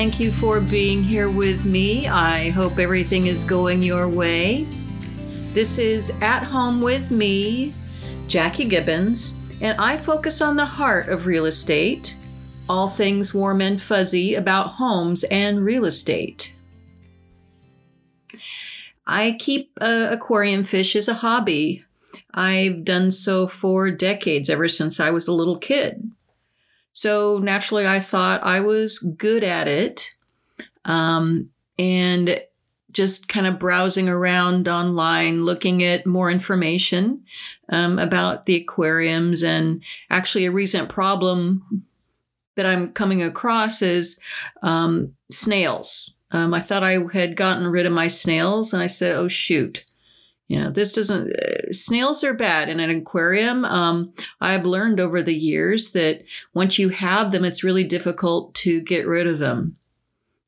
thank you for being here with me. I hope everything is going your way. This is At Home with me, Jackie Gibbins, and I focus on the heart of real estate, all things warm and fuzzy about homes and real estate. I keep uh, aquarium fish as a hobby. I've done so for decades, ever since I was a little kid. So naturally, I thought I was good at it. Um, and just kind of browsing around online, looking at more information um, about the aquariums. And actually, a recent problem that I'm coming across is um, snails. Um, I thought I had gotten rid of my snails, and I said, oh, shoot. You know, this doesn't, uh, snails are bad in an aquarium. Um, I've learned over the years that once you have them, it's really difficult to get rid of them.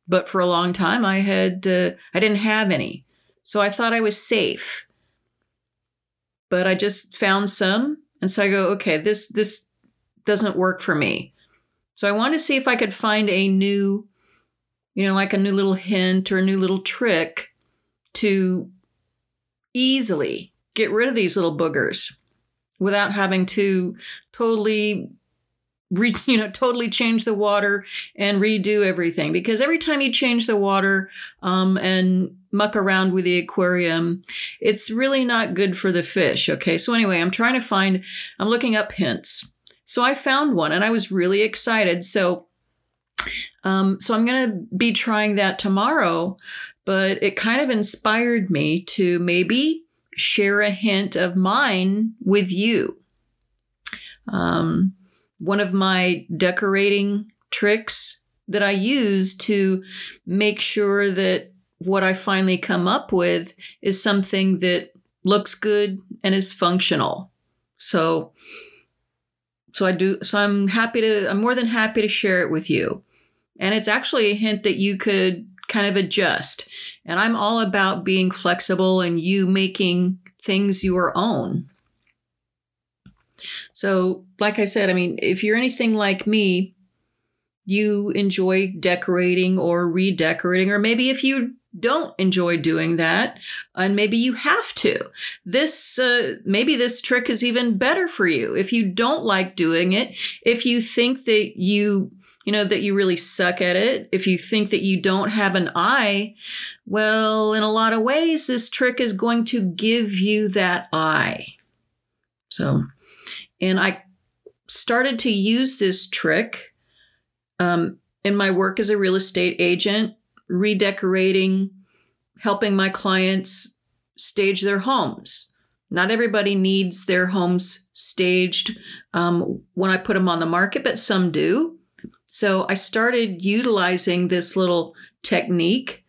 But for a long time, I had, uh, I didn't have any. So I thought I was safe. But I just found some. And so I go, okay, this, this doesn't work for me. So I want to see if I could find a new, you know, like a new little hint or a new little trick to easily get rid of these little boogers without having to totally re, you know totally change the water and redo everything. Because every time you change the water um, and muck around with the aquarium it's really not good for the fish okay? So anyway i'm trying to find i'm looking up hints. So i found one and i was really excited. So um, so i'm going to be trying that tomorrow but it kind of inspired me to maybe share a hint of mine with you. Um, one of my decorating tricks that I use to make sure that what I finally come up with is something that looks good and is functional. So so I do so I'm happy to I'm more than happy to share it with you. And it's actually a hint that you could kind of adjust. And I'm all about being flexible and you making things your own. So, like I said, I mean, if you're anything like me, you enjoy decorating or redecorating, or maybe if you don't enjoy doing that, and maybe you have to. This, uh, maybe this trick is even better for you. If you don't like doing it, if you think that you you know, that you really suck at it, if you think that you don't have an eye, well, in a lot of ways, this trick is going to give you that eye. So, and I started to use this trick um, in my work as a real estate agent, redecorating, helping my clients stage their homes. Not everybody needs their homes staged um, when I put them on the market, but some do. So I started utilizing this little technique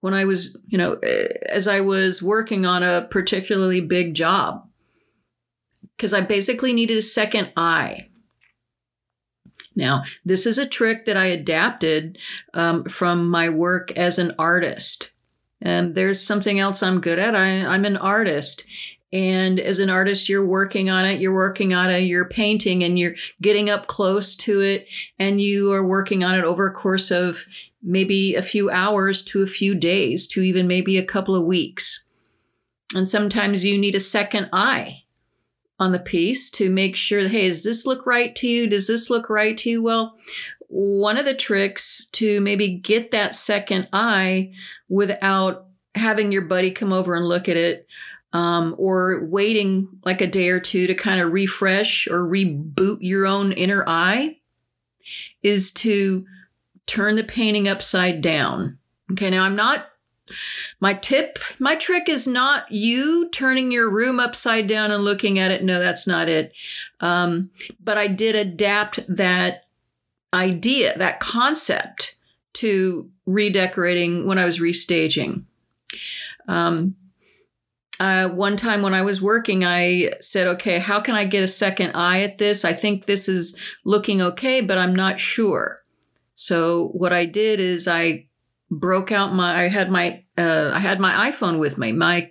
when I was, you know, eh, as I was working on a particularly big job because I basically needed a second eye. Now, this is a trick that I adapted um, from my work as an artist. And there's something else I'm good at. I, I'm an artist. And as an artist, you're working on it, you're working on it, you're painting and you're getting up close to it, and you are working on it over a course of maybe a few hours to a few days to even maybe a couple of weeks. And sometimes you need a second eye on the piece to make sure hey, does this look right to you? Does this look right to you? Well, one of the tricks to maybe get that second eye without having your buddy come over and look at it um, or waiting like a day or two to kind of refresh or reboot your own inner eye is to turn the painting upside down. Okay, now I'm not, my tip, my trick is not you turning your room upside down and looking at it. No, that's not it. Um, but I did adapt that idea, that concept to redecorating when I was restaging. Um, uh, one time when I was working, I said, okay, how can I get a second eye at this? I think this is looking okay, but I'm not sure. So what I did is I broke out my, I had my, uh, I had my iPhone with me, my,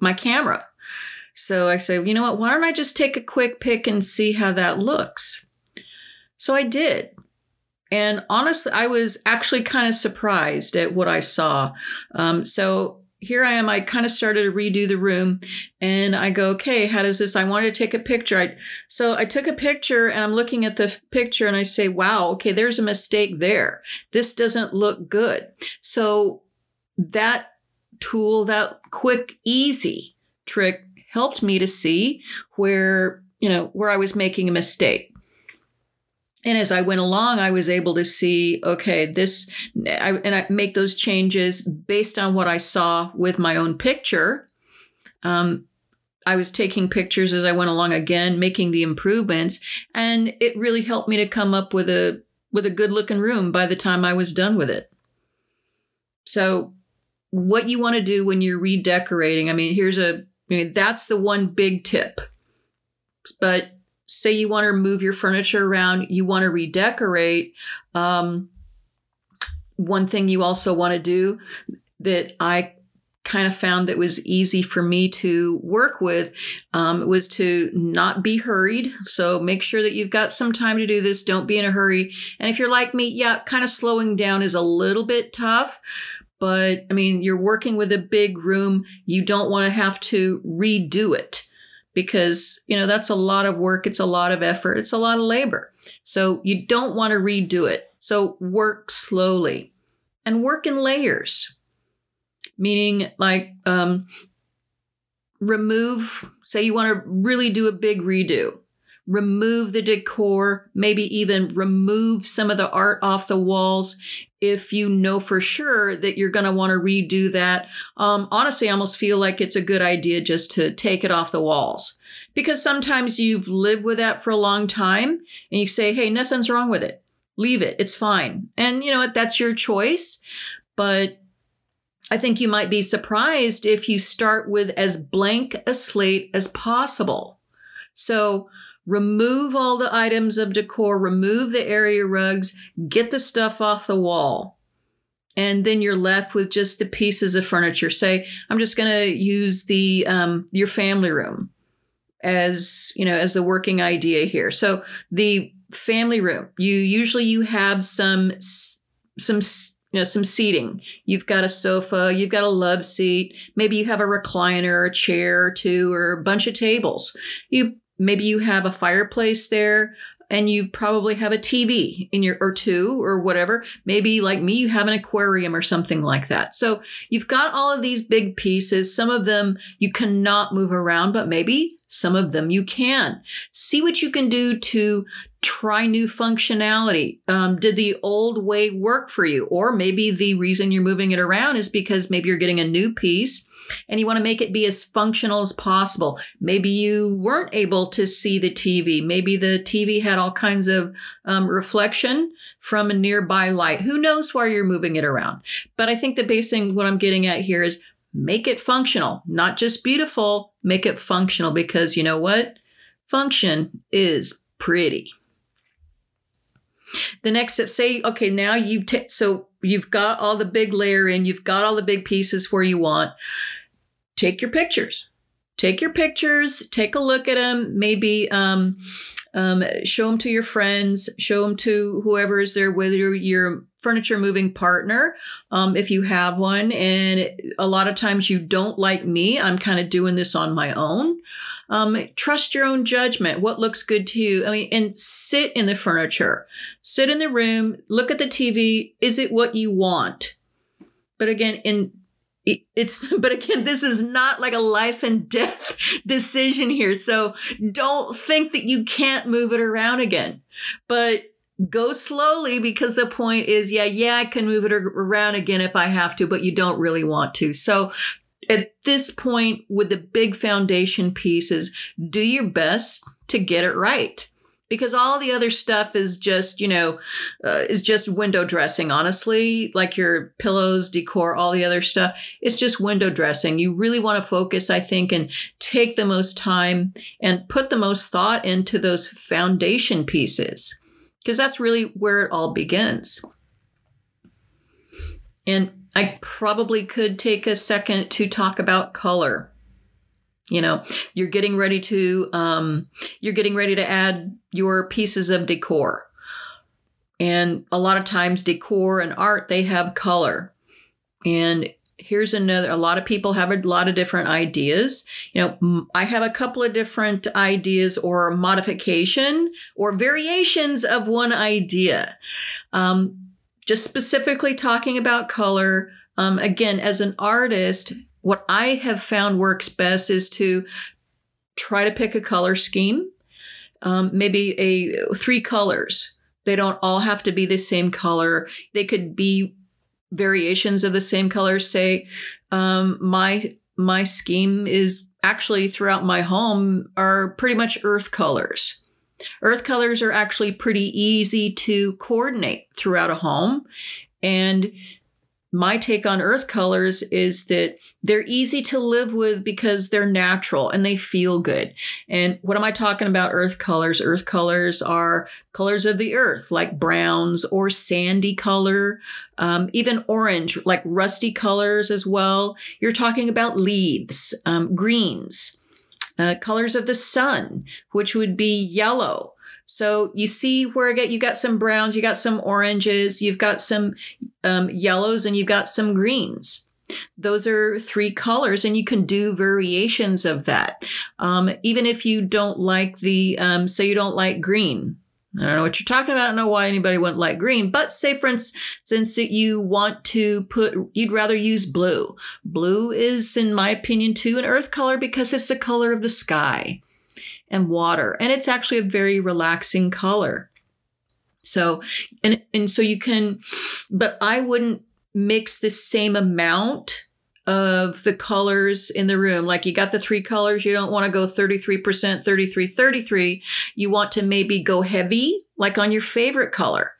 my camera. So I said, you know what? Why don't I just take a quick pic and see how that looks? So I did. And honestly, I was actually kind of surprised at what I saw. Um, so here I am. I kind of started to redo the room and I go, okay, how does this? I wanted to take a picture. I, so I took a picture and I'm looking at the picture and I say, wow, okay, there's a mistake there. This doesn't look good. So that tool, that quick, easy trick helped me to see where, you know, where I was making a mistake. And as I went along, I was able to see, okay, this, I, and I make those changes based on what I saw with my own picture. Um, I was taking pictures as I went along again, making the improvements, and it really helped me to come up with a with a good looking room by the time I was done with it. So, what you want to do when you're redecorating? I mean, here's a I mean, that's the one big tip. But say you want to move your furniture around, you want to redecorate. Um, one thing you also want to do that I kind of found that was easy for me to work with um, was to not be hurried. So make sure that you've got some time to do this. Don't be in a hurry. And if you're like me, yeah, kind of slowing down is a little bit tough. But I mean, you're working with a big room. You don't want to have to redo it because, you know, that's a lot of work. It's a lot of effort. It's a lot of labor. So you don't want to redo it. So work slowly and work in layers, meaning like um, remove, say you want to really do a big redo remove the decor, maybe even remove some of the art off the walls if you know for sure that you're going to want to redo that. Um, honestly, I almost feel like it's a good idea just to take it off the walls because sometimes you've lived with that for a long time and you say, hey, nothing's wrong with it. Leave it. It's fine. And you know what? That's your choice. But I think you might be surprised if you start with as blank a slate as possible. So, remove all the items of decor, remove the area rugs, get the stuff off the wall. And then you're left with just the pieces of furniture. Say, I'm just going to use the um, your family room as you know as the working idea here. So the family room, you usually you have some some you know some seating you've got a sofa you've got a love seat maybe you have a recliner a chair or two or a bunch of tables you maybe you have a fireplace there and you probably have a TV in your or two or whatever. Maybe like me, you have an aquarium or something like that. So you've got all of these big pieces. Some of them you cannot move around, but maybe some of them you can. See what you can do to try new functionality. Um, did the old way work for you? Or maybe the reason you're moving it around is because maybe you're getting a new piece and you want to make it be as functional as possible. Maybe you weren't able to see the TV. Maybe the TV had all kinds of um, reflection from a nearby light. Who knows why you're moving it around? But I think the basic thing, what I'm getting at here is make it functional, not just beautiful, make it functional because you know what? Function is pretty. The next step, say, okay, now you've t- so you've got all the big layer in, you've got all the big pieces where you want take your pictures. Take your pictures, take a look at them, maybe um, um, show them to your friends, show them to whoever is there with your, your furniture moving partner, um, if you have one. And a lot of times you don't like me, I'm kind of doing this on my own. Um, trust your own judgment. What looks good to you? I mean, and sit in the furniture, sit in the room, look at the TV. Is it what you want? But again, in it's but again this is not like a life and death decision here. So don't think that you can't move it around again but go slowly because the point is yeah yeah i can move it around again if i have to but you don't really want to. So at this point with the big foundation pieces do your best to get it right because all the other stuff is just you know uh, is just window dressing honestly like your pillows decor all the other stuff. It's just window dressing. You really want to focus i think and take the most time and put the most thought into those foundation pieces because that's really where it all begins. And i probably could take a second to talk about color you know you're getting ready to um, you're getting ready to add your pieces of decor. And a lot of times, decor and art, they have color. And here's another a lot of people have a lot of different ideas. You know i have a couple of different ideas or modification or variations of one idea. Um, just specifically talking about color um, again as an artist what i have found works best is to try to pick a color scheme um, maybe a three colors they don't all have to be the same color they could be variations of the same color. Say, um, my my scheme is actually throughout my home are pretty much earth colors. Earth colors are actually pretty easy to coordinate throughout a home. And my take on earth colors is that they're easy to live with because they're natural and they feel good. And what am I talking about earth colors? Earth colors are colors of the earth, like browns or sandy color, um, even orange, like rusty colors as well. You're talking about leaves, um, greens, uh, colors of the sun, which would be yellow. So you see where I get you got some browns, you got some oranges, you've got some um, yellows, and you've got some greens. Those are three colors, and you can do variations of that. Um, even if you don't like the, um, say you don't like green. I don't know what you're talking about. I don't know why anybody wouldn't like green, but say for instance that you want to put, you'd rather use blue. Blue is, in my opinion, too, an earth color because it's the color of the sky and water. And it's actually a very relaxing color. So, and, and so you can, but I wouldn't mix the same amount of the colors in the room. Like you got the three colors, you don't want to go 33%, 33, 33. You want to maybe go heavy, like on your favorite color.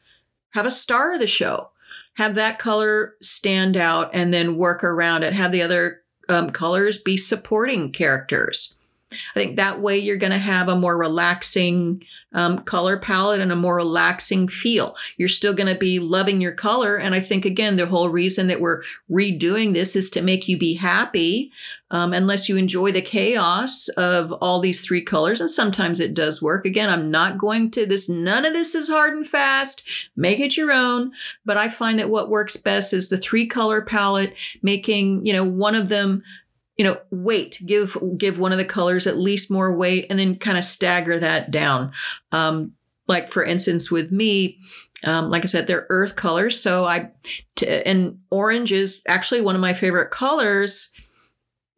Have a star of the show. Have that color stand out and then work around it. Have the other um, colors be supporting characters. I think that way you're going to have a more relaxing um, color palette and a more relaxing feel. You're still going to be loving your color. And I think, again, the whole reason that we're redoing this is to make you be happy, um, unless you enjoy the chaos of all these three colors. And sometimes it does work. Again, I'm not going to this, none of this is hard and fast. Make it your own. But I find that what works best is the three color palette, making, you know, one of them you know weight give give one of the colors at least more weight and then kind of stagger that down. Um, like for instance with me um, like i said they're earth colors so I t- and orange is actually one of my favorite colors.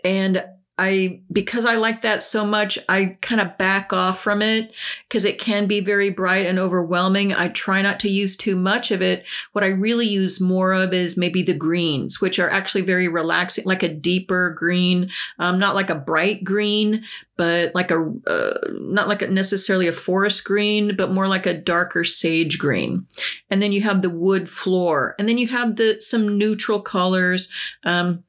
And I because I like that so much, I kind of back off from it because it can be very bright and overwhelming. I try not to use too much of it. What I really use more of is maybe the greens, which are actually very relaxing, like a deeper green, um, not like a bright green, but like a uh, not like a, necessarily a forest green, but more like a darker sage green. And then you have the wood floor, and then you have the some neutral colors. Um,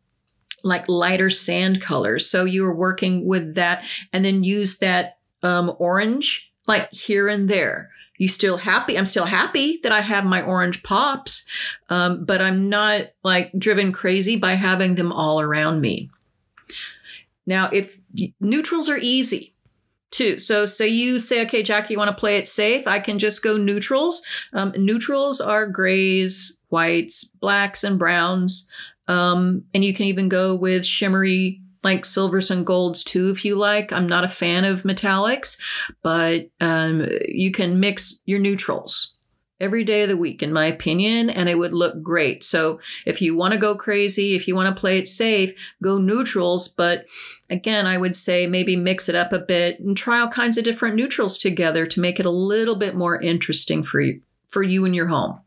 like lighter sand colors. So you were working with that and then use that um, orange like here and there. You still happy? I'm still happy that I have my orange pops, um, but I'm not like driven crazy by having them all around me. Now, if neutrals are easy, too. So say you say, okay, Jackie, you want to play it safe? I can just go neutrals. Um, neutrals are grays, whites, blacks, and browns. Um, and you can even go with shimmery like silvers and golds too if you like. I'm not a fan of metallics, but um, you can mix your neutrals every day of the week, in my opinion, and it would look great. So if you want to go crazy, if you want to play it safe, go neutrals. But again, I would say maybe mix it up a bit and try all kinds of different neutrals together to make it a little bit more interesting for you, for you and your home.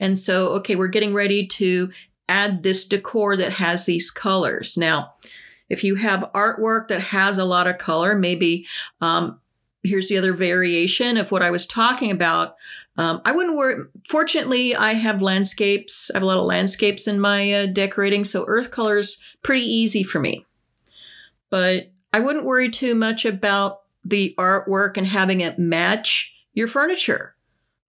And so, okay, we're getting ready to add this decor that has these colors. Now, if you have artwork that has a lot of color, maybe um, here's the other variation of what I was talking about. Um, I wouldn't worry. Fortunately, I have landscapes. I have a lot of landscapes in my uh, decorating, so earth colors pretty easy for me. But I wouldn't worry too much about the artwork and having it match your furniture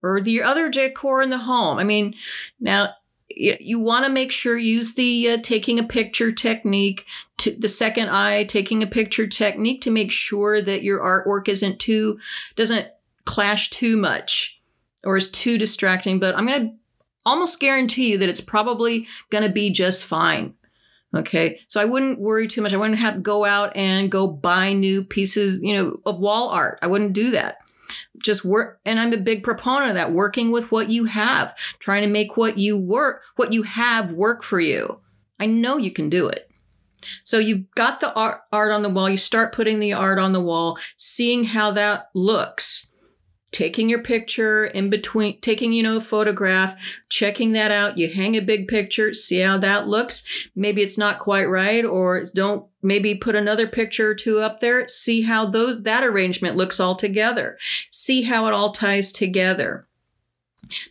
or the other decor in the home. I mean, now you want to make sure use the uh, taking a picture technique to the second eye taking a picture technique to make sure that your artwork isn't too doesn't clash too much or is too distracting, but I'm going to almost guarantee you that it's probably going to be just fine. Okay. So I wouldn't worry too much. I wouldn't have to go out and go buy new pieces, you know, of wall art. I wouldn't do that. Just work. And I'm a big proponent of that, working with what you have, trying to make what you work, what you have work for you. I know you can do it. So you've got the art, art on the wall. You start putting the art on the wall, seeing how that looks taking your picture in between, taking, you know, a photograph, checking that out. You hang a big picture, see how that looks. Maybe it's not quite right, or don't maybe put another picture or two up there. See how those, that arrangement looks all together. See how it all ties together.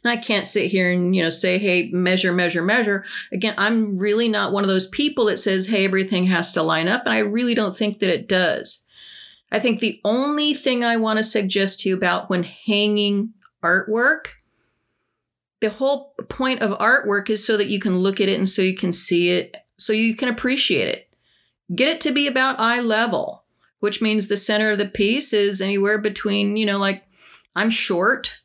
And I can't sit here and, you know, say, hey, measure, measure, measure. Again, I'm really not one of those people that says, hey, everything has to line up. And I really don't think that it does. I think the only thing I want to suggest to you about when hanging artwork, the whole point of artwork is so that you can look at it and so you can see it, so you can appreciate it. Get it to be about eye level, which means the center of the piece is anywhere between, you know, like I'm short,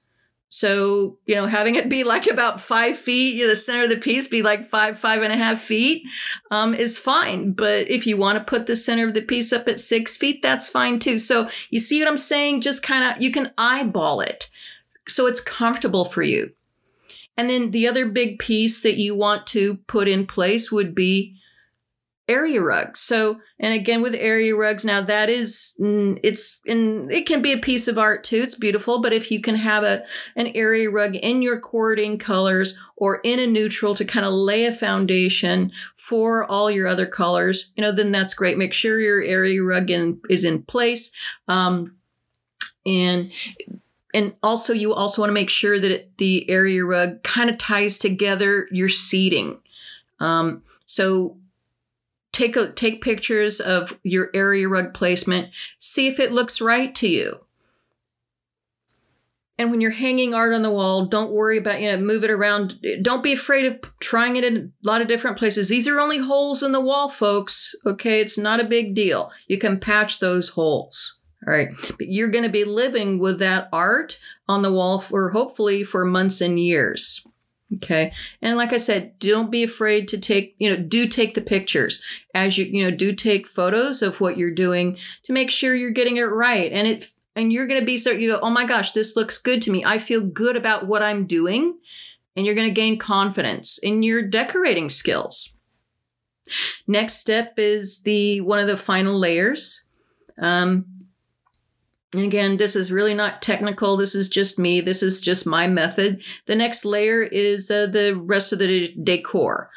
so, you know, having it be like about five feet, you know, the center of the piece be like five, five and a half feet um, is fine. But if you want to put the center of the piece up at six feet, that's fine too. So you see what I'm saying? Just kind of, you can eyeball it so it's comfortable for you. And then the other big piece that you want to put in place would be area rugs. So, and again with area rugs, now that is mm, it's in it can be a piece of art too. It's beautiful, but if you can have a an area rug in your cording colors or in a neutral to kind of lay a foundation for all your other colors, you know, then that's great. Make sure your area rug in, is in place. Um, and and also you also want to make sure that it, the area rug kind of ties together your seating. Um, so take a, take pictures of your area rug placement, see if it looks right to you. And when you're hanging art on the wall, don't worry about, you know, move it around. Don't be afraid of trying it in a lot of different places. These are only holes in the wall, folks. Okay. It's not a big deal. You can patch those holes. All right. But you're going to be living with that art on the wall for hopefully for months and years. Okay. And like I said, don't be afraid to take, you know, do take the pictures as you, you know, do take photos of what you're doing to make sure you're getting it right. And it, and you're going to be so, you go, oh my gosh, this looks good to me. I feel good about what I'm doing. And you're going to gain confidence in your decorating skills. Next step is the one of the final layers. Um, and again, this is really not technical. This is just me. This is just my method. The next layer is uh, the rest of the decor,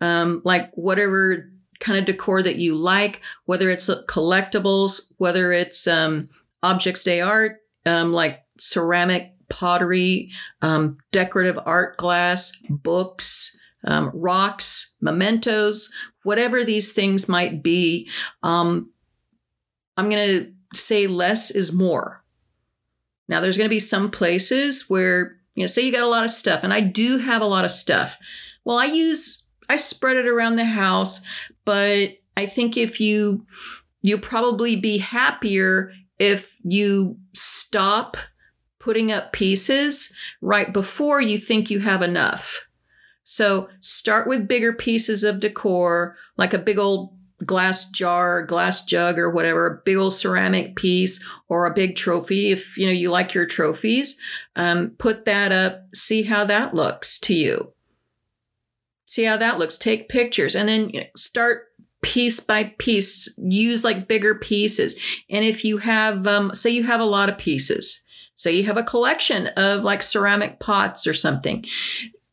um, like whatever kind of decor that you like, whether it's collectibles, whether it's um, objets d'art, um, like ceramic, pottery, um, decorative art glass, books, um, rocks, mementos, whatever these things might be. Um, I'm going to say less is more. Now, there's going to be some places where, you know, say you got a lot of stuff, and I do have a lot of stuff. Well, I use, I spread it around the house, but I think if you, you'll probably be happier if you stop putting up pieces right before you think you have enough. So start with bigger pieces of decor, like a big old glass jar, glass jug, or whatever, a big old ceramic piece or a big trophy. If you know you like your trophies, um, put that up. See how that looks to you. See how that looks. Take pictures and then you know, start piece by piece. Use like bigger pieces. And if you have, um, say, you have a lot of pieces. Say you have a collection of like ceramic pots or something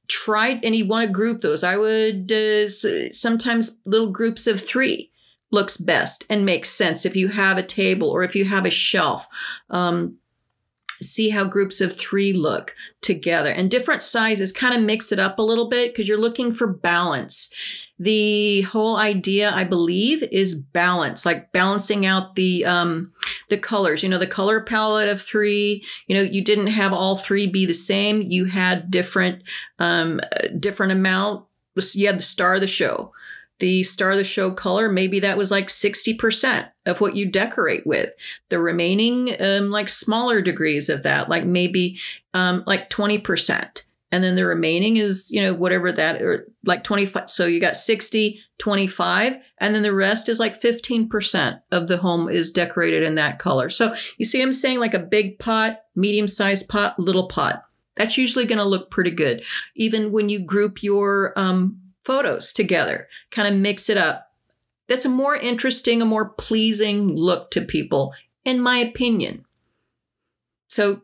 try and you want to group those i would uh, sometimes little groups of three looks best and makes sense if you have a table or if you have a shelf. Um, see how groups of three look together. And different sizes kind of mix it up a little bit because you're looking for balance the whole idea i believe is balance like balancing out the um the colors you know the color palette of three you know you didn't have all three be the same you had different um different amount you had the star of the show the star of the show color, maybe that was like 60% of what you decorate with. The remaining, um, like smaller degrees of that, like maybe um, like 20%. And then the remaining is, you know, whatever that, or like 25. So you got 60, 25, and then the rest is like 15% of the home is decorated in that color. So you see, I'm saying like a big pot, medium sized pot, little pot. That's usually going to look pretty good. Even when you group your um, photos together, kind of mix it up. That's a more interesting, a more pleasing look to people, in my opinion. So,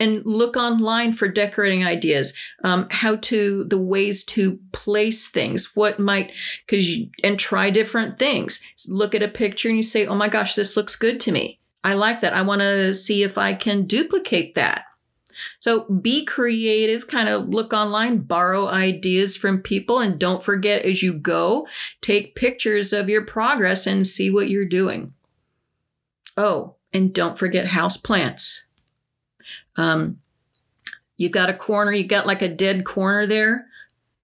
and look online for decorating ideas, um, how to, the ways to place things, what might, because, you and try different things. Look at a picture and you say, oh my gosh, this looks good to me. I like that. I want to see if I can duplicate that. So be creative, kind of look online, borrow ideas from people, and don't forget as you go, take pictures of your progress and see what you're doing. Oh, and don't forget house plants. Um, you got a corner, you got like a dead corner there.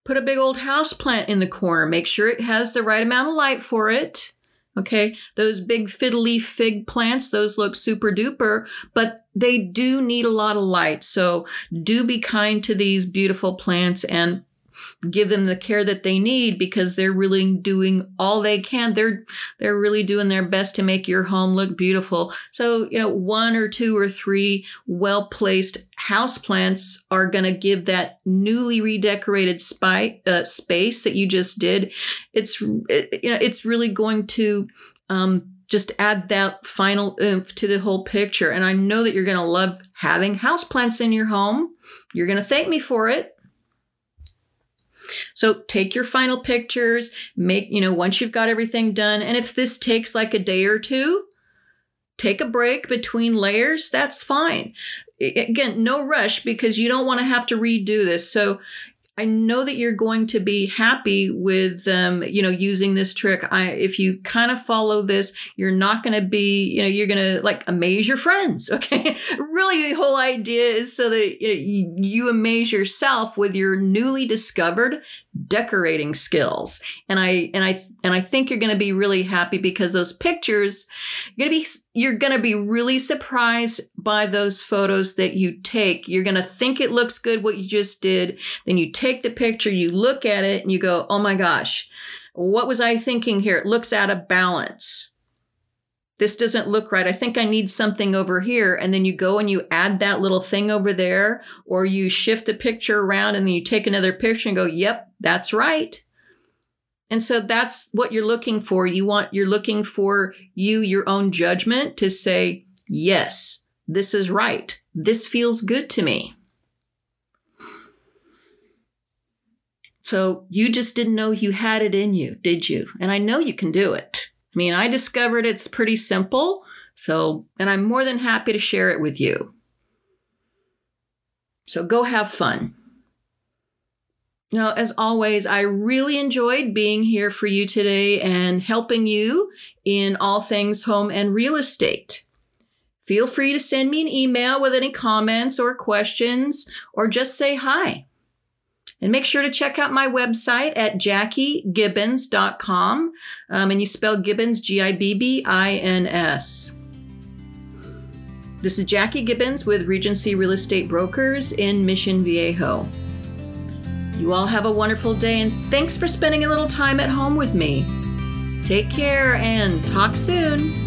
Put a big old house plant in the corner. Make sure it has the right amount of light for it. Okay, those big fiddly fig plants, those look super duper, but they do need a lot of light. So do be kind to these beautiful plants and give them the care that they need because they're really doing all they can. They're they're really doing their best to make your home look beautiful. So you know one or two or three well placed house plants are going to give that newly redecorated spy, uh, space that you just did. It's it, you know it's really going to um, just add that final oomph to the whole picture. And i know that you're going to love having house plants in your home. You're going to thank me for it so take your final pictures, make, you know, once you've got everything done, and if this takes like a day or two, take a break between layers, that's fine. Again, no rush because you don't want to have to redo this. So I know that you're going to be happy with um, you know using this trick. I if you kind of follow this, you're not going to be you know you're going to like amaze your friends. Okay, really the whole idea is so that you, know, you amaze yourself with your newly discovered decorating skills. And I and I and I think you're going to be really happy because those pictures you're going to be you're going to be really surprised by those photos that you take. You're going to think it looks good what you just did. Then you take the picture, you look at it and you go, "Oh my gosh. What was I thinking here? It looks out of balance." This doesn't look right. I think I need something over here. And then you go and you add that little thing over there, or you shift the picture around and then you take another picture and go, yep, that's right. And so that's what you're looking for. You want, you're looking for you, your own judgment to say, yes, this is right. This feels good to me. So you just didn't know you had it in you, did you? And I know you can do it. I mean, I discovered it's pretty simple. So, and I'm more than happy to share it with you. So go have fun. Now, as always, I really enjoyed being here for you today and helping you in all things home and real estate. Feel free to send me an email with any comments or questions, or just say hi. And make sure to check out my website at jackiegibbins.com. Um, and you spell Gibbins, G I B B I N S. This is Jackie Gibbins with Regency Real Estate Brokers in Mission Viejo. You all have a wonderful day and thanks for spending a little time at home with me. Take care and talk soon.